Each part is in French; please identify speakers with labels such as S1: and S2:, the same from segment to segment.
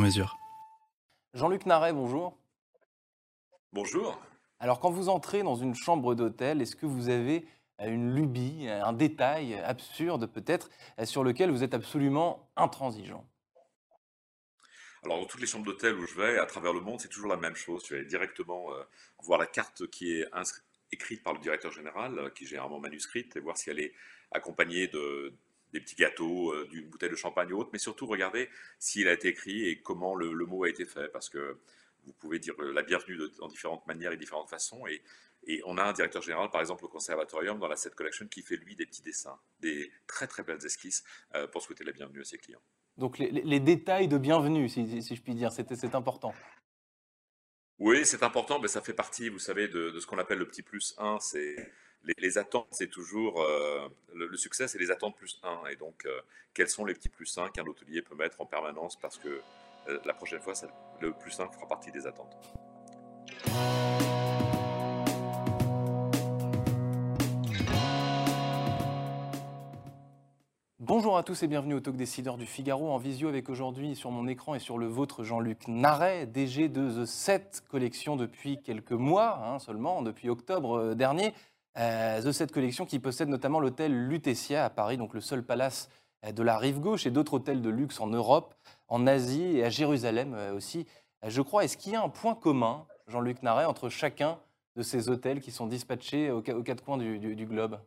S1: mesure.
S2: Jean-Luc Naret, bonjour.
S3: Bonjour.
S2: Alors, quand vous entrez dans une chambre d'hôtel, est-ce que vous avez euh, une lubie, un détail absurde peut-être, euh, sur lequel vous êtes absolument intransigeant?
S3: Alors, dans toutes les chambres d'hôtel où je vais, à travers le monde, c'est toujours la même chose. Je vais directement euh, voir la carte qui est inscrite écrite par le directeur général, euh, qui est généralement manuscrite, et voir si elle est accompagnée de, des petits gâteaux, euh, d'une bouteille de champagne ou autre, mais surtout regarder s'il a été écrit et comment le, le, mot a été fait, parce que vous pouvez dire la bienvenue de, en différentes manières et différentes façons, et, et, on a un directeur général, par exemple au conservatorium, dans la Set Collection, qui fait lui des petits dessins, des très très belles esquisses euh, pour souhaiter la bienvenue à ses clients.
S2: Donc les, les détails de bienvenue, si, si je puis dire, c'est important.
S3: Oui, c'est important, mais ça fait partie, vous savez, de, de ce qu'on appelle le petit plus 1. C'est les, attentes, c'est toujours euh, le, succès, c'est les attentes plus 1. Et donc, euh, quels sont les petits plus 1 qu'un hôtelier peut mettre en permanence parce que euh, la prochaine fois, le plus 1 fera partie des attentes.
S2: Bonjour à tous et bienvenue au Talk Décideur du Figaro en visio avec aujourd'hui sur mon écran et sur le vôtre Jean-Luc Naret, DG de The 7 Collection depuis quelques mois hein, seulement, depuis octobre dernier. Euh, The 7 Collection qui possède notamment l'hôtel Lutetia à Paris, donc le seul palace euh, de la rive gauche et d'autres hôtels de luxe en Europe, en Asie et à Jérusalem aussi. Je crois, est-ce qu'il y a un point commun, Jean-Luc Naret, entre chacun de ces hôtels qui sont dispatchés aux, quatre coins du, globe?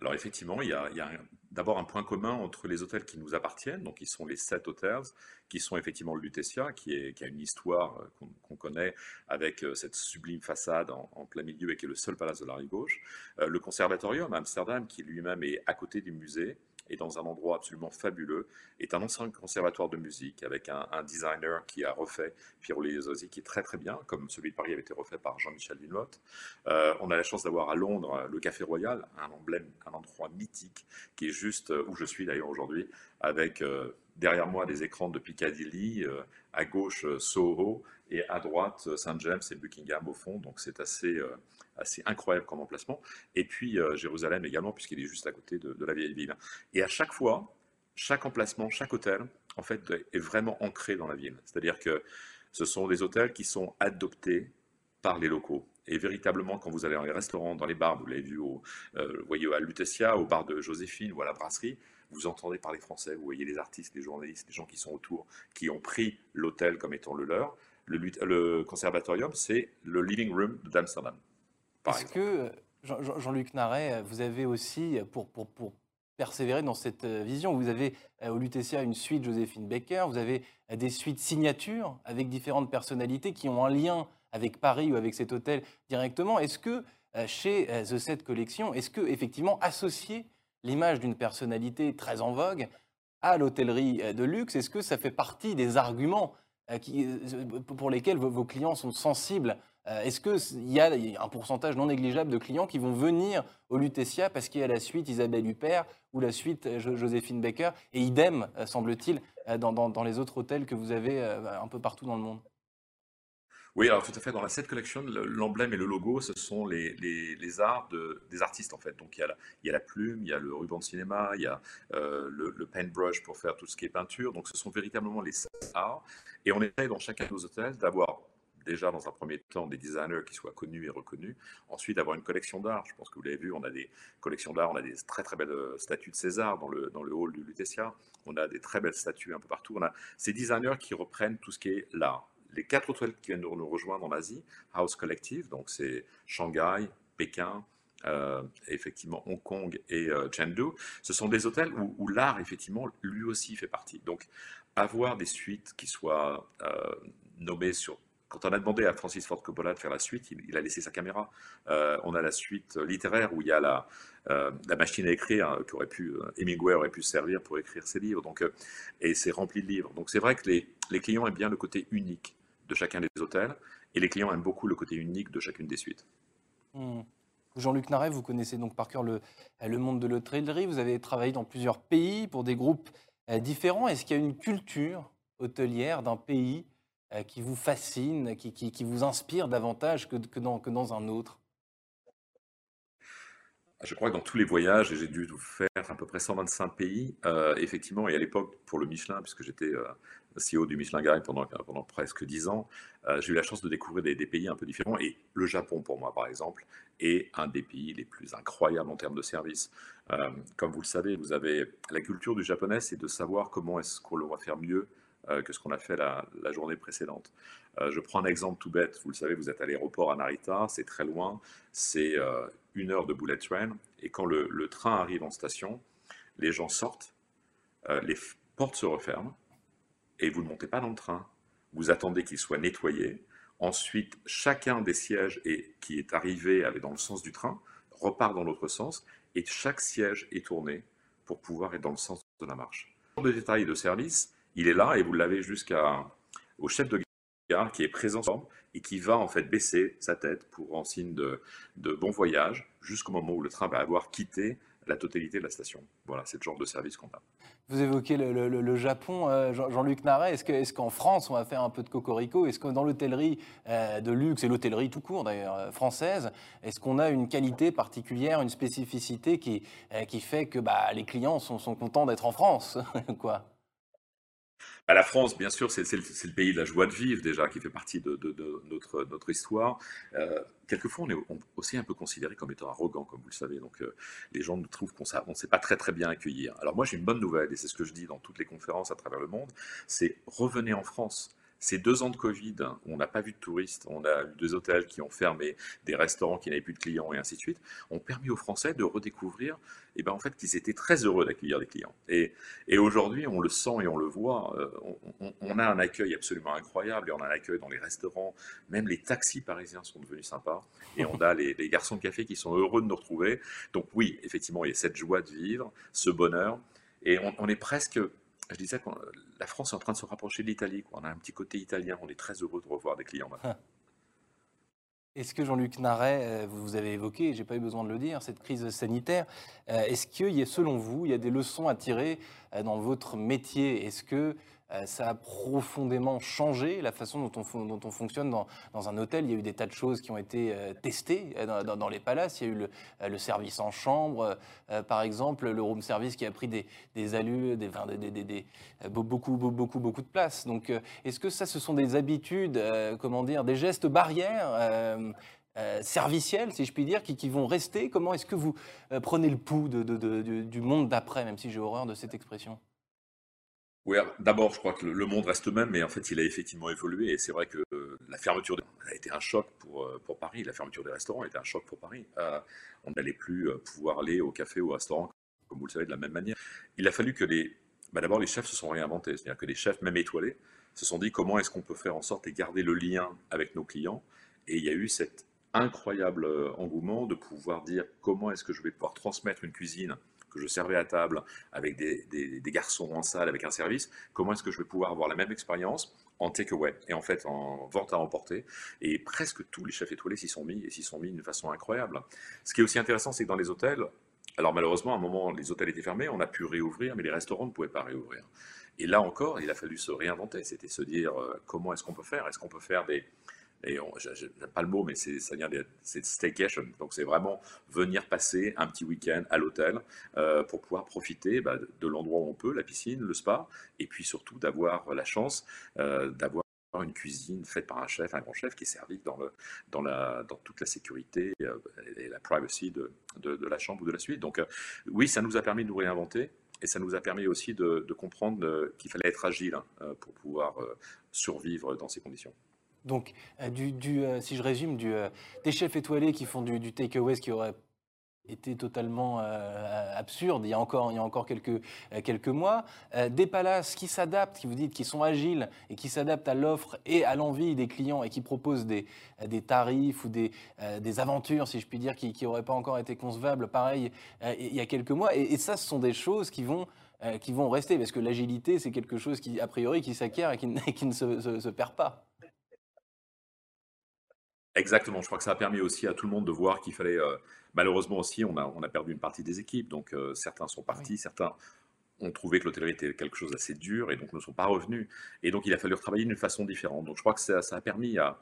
S3: Alors effectivement, il y a, a d'abord un point commun entre les hôtels qui nous appartiennent, donc qui sont les sept hôtels, qui sont effectivement le Lutetia, qui, a une histoire qu'on qu connaît avec cette sublime façade en, en, plein milieu et qui est le seul palace de la rive gauche. Euh, le Conservatorium à Amsterdam, qui lui-même est à côté du musée, et dans un endroit absolument fabuleux, est un ancien conservatoire de musique avec un, designer qui a refait Pierre Léozosi, qui est très très bien, comme celui de Paris avait été refait par Jean-Michel Villemotte. Euh, on a la chance d'avoir à Londres le Café Royal, un emblème, un endroit mythique, qui est juste où je suis d'ailleurs aujourd'hui, avec euh, derrière moi des écrans de Piccadilly, euh, à gauche Soho, et à droite Saint James et Buckingham au fond, donc c'est assez, euh, incroyable comme emplacement. Et puis euh, Jérusalem également, puisqu'il est juste à côté de, la vieille ville. Et à chaque fois, chaque emplacement, chaque hôtel, en fait, est vraiment ancré dans la ville. C'est-à-dire que ce sont des hôtels qui sont adoptés par les locaux. Et véritablement, quand vous allez dans les restaurants, dans les bars, vous l'avez vu au, euh, voyez, à Lutetia, au bar de Joséphine ou à la brasserie, vous entendez parler français, vous voyez les artistes, les journalistes, les gens qui sont autour, qui ont pris l'hôtel comme étant le leur. Le, le conservatorium, c'est le living room d'Amsterdam.
S2: Est-ce que, Jean-Luc Naret, vous avez aussi, pour, pour, pour, persévérer dans cette vision, vous avez au Lutetia une suite Joséphine Baker, vous avez des suites signatures avec différentes personnalités qui ont un lien avec Paris ou avec cet hôtel directement. Est-ce que chez The Set Collection, est-ce que effectivement associer l'image d'une personnalité très en vogue à l'hôtellerie de luxe, est-ce que ça fait partie des arguments pour lesquels vos clients sont sensibles? Est-ce qu'il y a un pourcentage non négligeable de clients qui vont venir au Lutetia parce qu'il y a la suite Isabelle Huppert ou la suite Joséphine Baker Et idem, semble-t-il, dans, les autres hôtels que vous avez un peu partout dans le monde?
S3: Oui, alors tout à fait. Dans la Set Collection, l'emblème et le logo, ce sont les, arts de, des artistes en fait. Donc il y, a la, plume, il y a le ruban de cinéma, il y a euh, le, paintbrush pour faire tout ce qui est peinture. Donc ce sont véritablement les arts. Et on essaie dans chacun de nos hôtels d'avoir déjà dans un premier temps des designers qui soient connus et reconnus, ensuite avoir une collection d'art. Je pense que vous l'avez vu, on a des collections d'art, on a des très très belles statues de César dans le, dans le hall du Lutetia, on a des très belles statues un peu partout. On a ces designers qui reprennent tout ce qui est l'art les quatre hôtels qui viennent nous rejoindre en Asie, House Collective, donc c'est Shanghai, Pékin, euh, effectivement Hong Kong et euh, Chengdu, ce sont des hôtels où, l'art, effectivement, lui aussi fait partie. Donc, avoir des suites qui soient euh, nommées sur quand on a demandé à Francis Ford Coppola de faire la suite, il, a laissé sa caméra. On a la suite littéraire où il y a la, la machine à écrire hein, aurait pu, Hemingway aurait pu servir pour écrire ses livres. Donc, et c'est rempli de livres. Donc c'est vrai que les, les, clients aiment bien le côté unique de chacun des hôtels et les clients aiment beaucoup le côté unique de chacune des suites.
S2: Hmm. Jean-Luc Naret, vous connaissez donc par cœur le, le monde de l'hôtellerie. Vous avez travaillé dans plusieurs pays pour des groupes différents. Est-ce qu'il y a une culture hôtelière d'un pays euh, qui vous fascine, qui, qui, vous inspire davantage que, que, dans, que dans un autre?
S3: Je crois que dans tous les voyages, j'ai dû faire à peu près 125 pays, euh, effectivement, et à l'époque, pour le Michelin, puisque j'étais euh, CEO du Michelin Guide pendant, pendant presque 10 ans, j'ai eu la chance de découvrir des, pays un peu différents. Et le Japon, pour moi, par exemple, est un des pays les plus incroyables en termes de service. comme vous le savez, vous avez la culture du japonais, c'est de savoir comment est-ce qu'on va faire mieux euh, que ce qu'on a fait la, journée précédente. Euh, je prends un exemple tout bête. Vous le savez, vous êtes à l'aéroport à Narita, c'est très loin, c'est euh, une heure de bullet train. Et quand le, train arrive en station, les gens sortent, les portes se referment et vous ne montez pas dans le train. Vous attendez qu'il soit nettoyé. Ensuite, chacun des sièges qui est arrivé dans le sens du train repart dans l'autre sens et chaque siège est tourné pour pouvoir être dans le sens de la marche. De détails de service, il est là et vous l'avez jusqu'au chef de gare qui est présent et qui va en fait baisser sa tête pour en signe de, bon voyage jusqu'au moment où le train va avoir quitté la totalité de la station. Voilà, c'est le genre de service qu'on a.
S2: Vous évoquez le, Japon, euh, Jean-Luc Naret. Est-ce qu'en France, on va faire un peu de cocorico? Est-ce que dans l'hôtellerie euh, de luxe et l'hôtellerie tout court d'ailleurs euh, française, est-ce qu'on a une qualité particulière, une spécificité qui, fait que bah, les clients sont, sont contents d'être en France quoi?
S3: À la France, bien sûr, c'est le, pays de la joie de vivre déjà, qui fait partie de, notre, histoire. Euh, quelquefois, on est aussi un peu considéré comme étant arrogant, comme vous le savez. Donc, euh, les gens nous trouvent qu'on ne sait pas très très bien accueillir. Alors moi, j'ai une bonne nouvelle, et c'est ce que je dis dans toutes les conférences à travers le monde, c'est revenez en France. Ces deux ans de Covid, on n'a pas vu de touristes, on a eu deux hôtels qui ont fermé, des restaurants qui n'avaient plus de clients et ainsi de suite, ont permis aux Français de redécouvrir eh ben, en fait, qu'ils étaient très heureux d'accueillir des clients. Et, et aujourd'hui, on le sent et on le voit, euh, on, a un accueil absolument incroyable et on a un accueil dans les restaurants, même les taxis parisiens sont devenus sympas et on a les, garçons de café qui sont heureux de nous retrouver. Donc oui, effectivement, il y a cette joie de vivre, ce bonheur et on est presque je disais que la France est en train de se rapprocher de l'Italie. On a un petit côté italien. On est très heureux de revoir des clients.
S2: Est-ce que Jean-Luc Naret, euh, vous avez évoqué, j'ai pas eu besoin de le dire, cette crise sanitaire, euh, est-ce qu'il y a, selon vous, il y a des leçons à tirer euh, dans votre métier? Est-ce que euh, ça a profondément changé la façon dont on, fonctionne dans, un hôtel. Il y a eu des tas de choses qui ont été euh, testées euh, dans, les palaces. Il y a eu le, service en chambre, par exemple, le room service qui a pris des, des allures, des, des, beaucoup, beaucoup, beaucoup de place. Donc, est-ce que ça, ce sont des habitudes, comment dire, des gestes barrières serviciels, si je puis dire, qui, vont rester? Comment est-ce que vous prenez le pouls du monde d'après, même si j'ai horreur de cette expression?
S3: Oui, d'abord, je crois que le monde reste même, mais en fait, il a effectivement évolué. Et c'est vrai que euh, la fermeture a été un choc pour, euh, pour Paris. La fermeture des restaurants a été un choc pour Paris. Euh, on n'allait plus pouvoir aller au café ou au restaurant, comme vous le savez, de la même manière. Il a fallu que les. Bah, d'abord, les chefs se sont réinventés. C'est-à-dire que les chefs, même étoilés, se sont dit comment est-ce qu'on peut faire en sorte de garder le lien avec nos clients. Et il y a eu cet incroyable engouement de pouvoir dire comment est-ce que je vais pouvoir transmettre une cuisine que je servais à table avec des, garçons en salle, avec un service, comment est-ce que je vais pouvoir avoir la même expérience en takeaway et en fait en vente à emporter. Et presque tous les chefs étoilés s'y sont mis et s'y sont mis d'une façon incroyable. Ce qui est aussi intéressant, c'est que dans les hôtels, alors malheureusement, à un moment, les hôtels étaient fermés, on a pu réouvrir, mais les restaurants ne pouvaient pas réouvrir. Et là encore, il a fallu se réinventer. C'était se dire euh, comment est-ce qu'on peut faire? Est-ce qu'on peut faire des, et j'aime pas le mot, mais ça vient de c'est staycation. Donc c'est vraiment venir passer un petit week-end à l'hôtel euh, pour pouvoir profiter bah, de l'endroit où on peut, la piscine, le spa, et puis surtout d'avoir la chance euh, d'avoir une cuisine faite par un chef, un grand chef qui est servi dans, toute la sécurité euh, et la privacy de, de, la chambre ou de la suite. Donc oui, ça nous a permis de nous réinventer. Et ça nous a permis aussi de, comprendre qu'il fallait être agile hein, pour pouvoir survivre dans ces conditions.
S2: Donc, euh, euh, si je résume, euh, des chefs étoilés qui font du, du takeaway, ce qui aurait était totalement euh, absurde il y a encore, il y a encore quelques, mois. Des palaces qui s'adaptent, qui vous dites, qui sont agiles et qui s'adaptent à l'offre et à l'envie des clients et qui proposent des, tarifs ou des, aventures, si je puis dire, qui n'auraient pas encore été concevables, pareil, il y a quelques mois. Et, ça, ce sont des choses qui vont qui vont rester, parce que l'agilité, c'est quelque chose qui, a priori, qui s'acquiert et qui, qui ne se, perd pas.
S3: Exactement, je crois que ça a permis aussi à tout le monde de voir qu'il fallait Malheureusement aussi, on a, on a perdu une partie des équipes, donc euh, certains sont partis, certains ont trouvé que l'hôtellerie était quelque chose d'assez dur et donc ne sont pas revenus. Et donc il a fallu retravailler d'une façon différente. Donc je crois que ça, a permis à,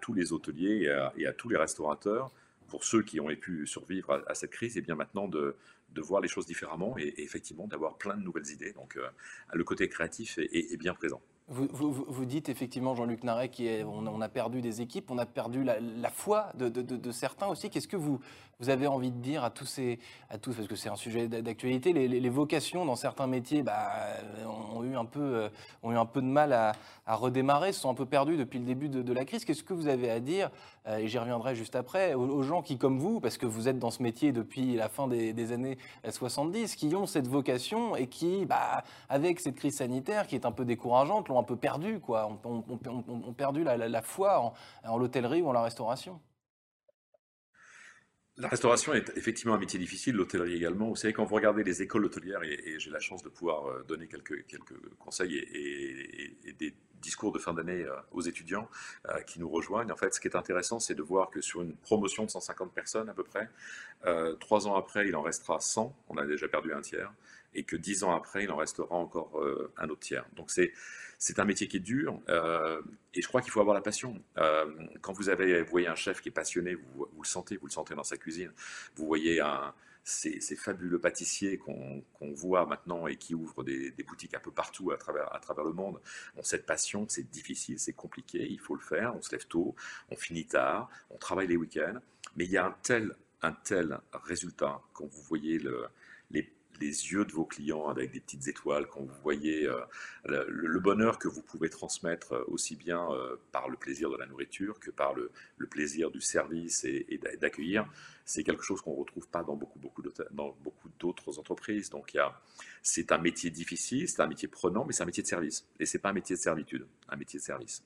S3: tous les hôteliers et à, tous les restaurateurs, pour ceux qui ont pu survivre à, cette crise, et bien maintenant de, de voir les choses différemment et, effectivement d'avoir plein de nouvelles idées. Donc euh, le côté créatif est, bien présent.
S2: Vous, dites effectivement, Jean-Luc Naret, qu'on on a perdu des équipes, on a perdu la, foi de, certains aussi. Qu'est-ce que vous, avez envie de dire à tous, ces, à tous parce que c'est un sujet d'actualité, les, vocations dans certains métiers bah, ont, eu un peu, euh, ont eu un peu de mal à, redémarrer, se sont un peu perdus depuis le début de, la crise. Qu'est-ce que vous avez à dire, euh, et j'y reviendrai juste après, aux, gens qui, comme vous, parce que vous êtes dans ce métier depuis la fin des, années 70, qui ont cette vocation et qui, bah, avec cette crise sanitaire qui est un peu décourageante, un peu perdu, quoi, ont, perdu la, foi en, l'hôtellerie ou en la restauration.
S3: La restauration est effectivement un métier difficile, l'hôtellerie également. Vous savez, quand vous regardez les écoles hôtelières, et, j'ai la chance de pouvoir euh, donner quelques, quelques conseils et, des de fin d'année euh, aux étudiants euh, qui nous rejoignent, en fait, ce qui est intéressant, c'est de voir que sur une promotion de 150 personnes à peu près, trois ans après, il en restera 100, on a déjà perdu un tiers, et que dix ans après, il en restera encore un autre tiers. Donc c'est c'est un métier qui est dur euh, et je crois qu'il faut avoir la passion. Euh, quand vous, avez, voyez un chef qui est passionné, vous, le sentez, vous le sentez dans sa cuisine. Vous voyez un, ces, fabuleux pâtissiers qu'on voit maintenant et qui ouvrent des, boutiques un peu partout à travers, le monde ont cette passion, c'est difficile, c'est compliqué, il faut le faire, on se lève tôt, on finit tard, on travaille les week-ends, mais il y a un tel, un tel résultat quand vous voyez le, les yeux de vos clients avec des petites étoiles, quand vous voyez euh, le, bonheur que vous pouvez transmettre euh, aussi bien euh, par le plaisir de la nourriture que par le, plaisir du service et, d'accueillir, c'est quelque chose qu'on ne retrouve pas dans beaucoup, beaucoup dans beaucoup d'autres entreprises. Donc c'est un métier difficile, c'est un métier prenant, mais c'est un métier de service. Et ce n'est pas un métier de servitude, un métier de service.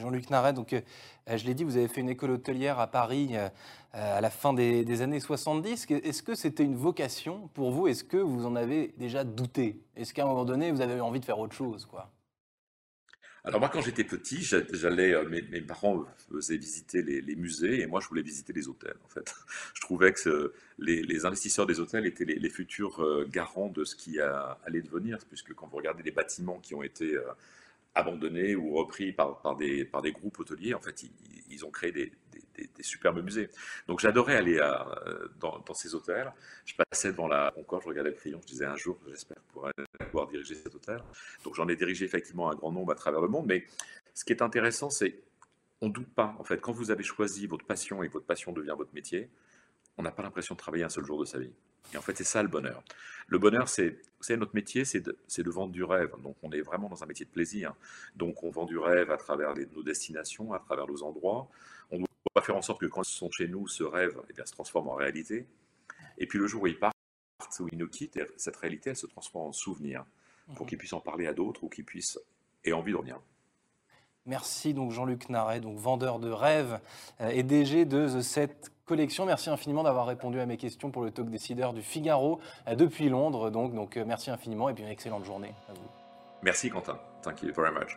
S2: Jean-Luc Naret, donc, euh, je l'ai dit, vous avez fait une école hôtelière à Paris euh, à la fin des, années 70. Est-ce que c'était une vocation pour vous? Est-ce que vous en avez déjà douté? Est-ce qu'à un moment donné, vous avez envie de faire autre chose quoi?
S3: Alors moi, quand j'étais petit, j'allais, euh, mes, parents faisaient visiter les, musées et moi, je voulais visiter les hôtels. En fait, je trouvais que les, investisseurs des hôtels étaient les, futurs garants de ce qui allait devenir, puisque quand vous regardez les bâtiments qui ont été abandonnés ou repris par, par, des, par des groupes hôteliers. En fait, ils, ont créé des, des, superbes musées. Donc j'adorais aller à, dans, dans, ces hôtels. Je passais devant la Concorde, je regardais le crayon, je disais un jour, j'espère pouvoir diriger cet hôtel. Donc j'en ai dirigé effectivement un grand nombre à travers le monde. Mais ce qui est intéressant, c'est on ne doute pas. En fait, quand vous avez choisi votre passion et votre passion devient votre métier, on n'a pas l'impression de travailler un seul jour de sa vie. Et en fait, c'est ça le bonheur. Le bonheur, c'est notre métier, c'est de, de, vendre du rêve. Donc, on est vraiment dans un métier de plaisir. Donc, on vend du rêve à travers nos destinations, à travers nos endroits. On doit faire en sorte que quand ils sont chez nous, ce rêve eh bien, se transforme en réalité. Et puis, le jour où ils partent, où ils nous quittent, cette réalité, elle se transforme en souvenir pour mhm. qu'ils puissent en parler à d'autres ou qu'ils puissent aient envie de revenir.
S2: Merci donc Jean-Luc Naret, donc vendeur de rêves euh, et DG de The Set collection. Merci infiniment d'avoir répondu à mes questions pour le talk décideur du Figaro euh, depuis Londres. Donc, euh, merci infiniment et puis une excellente journée à vous.
S3: Merci Quentin. Thank you very much.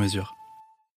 S1: mesure.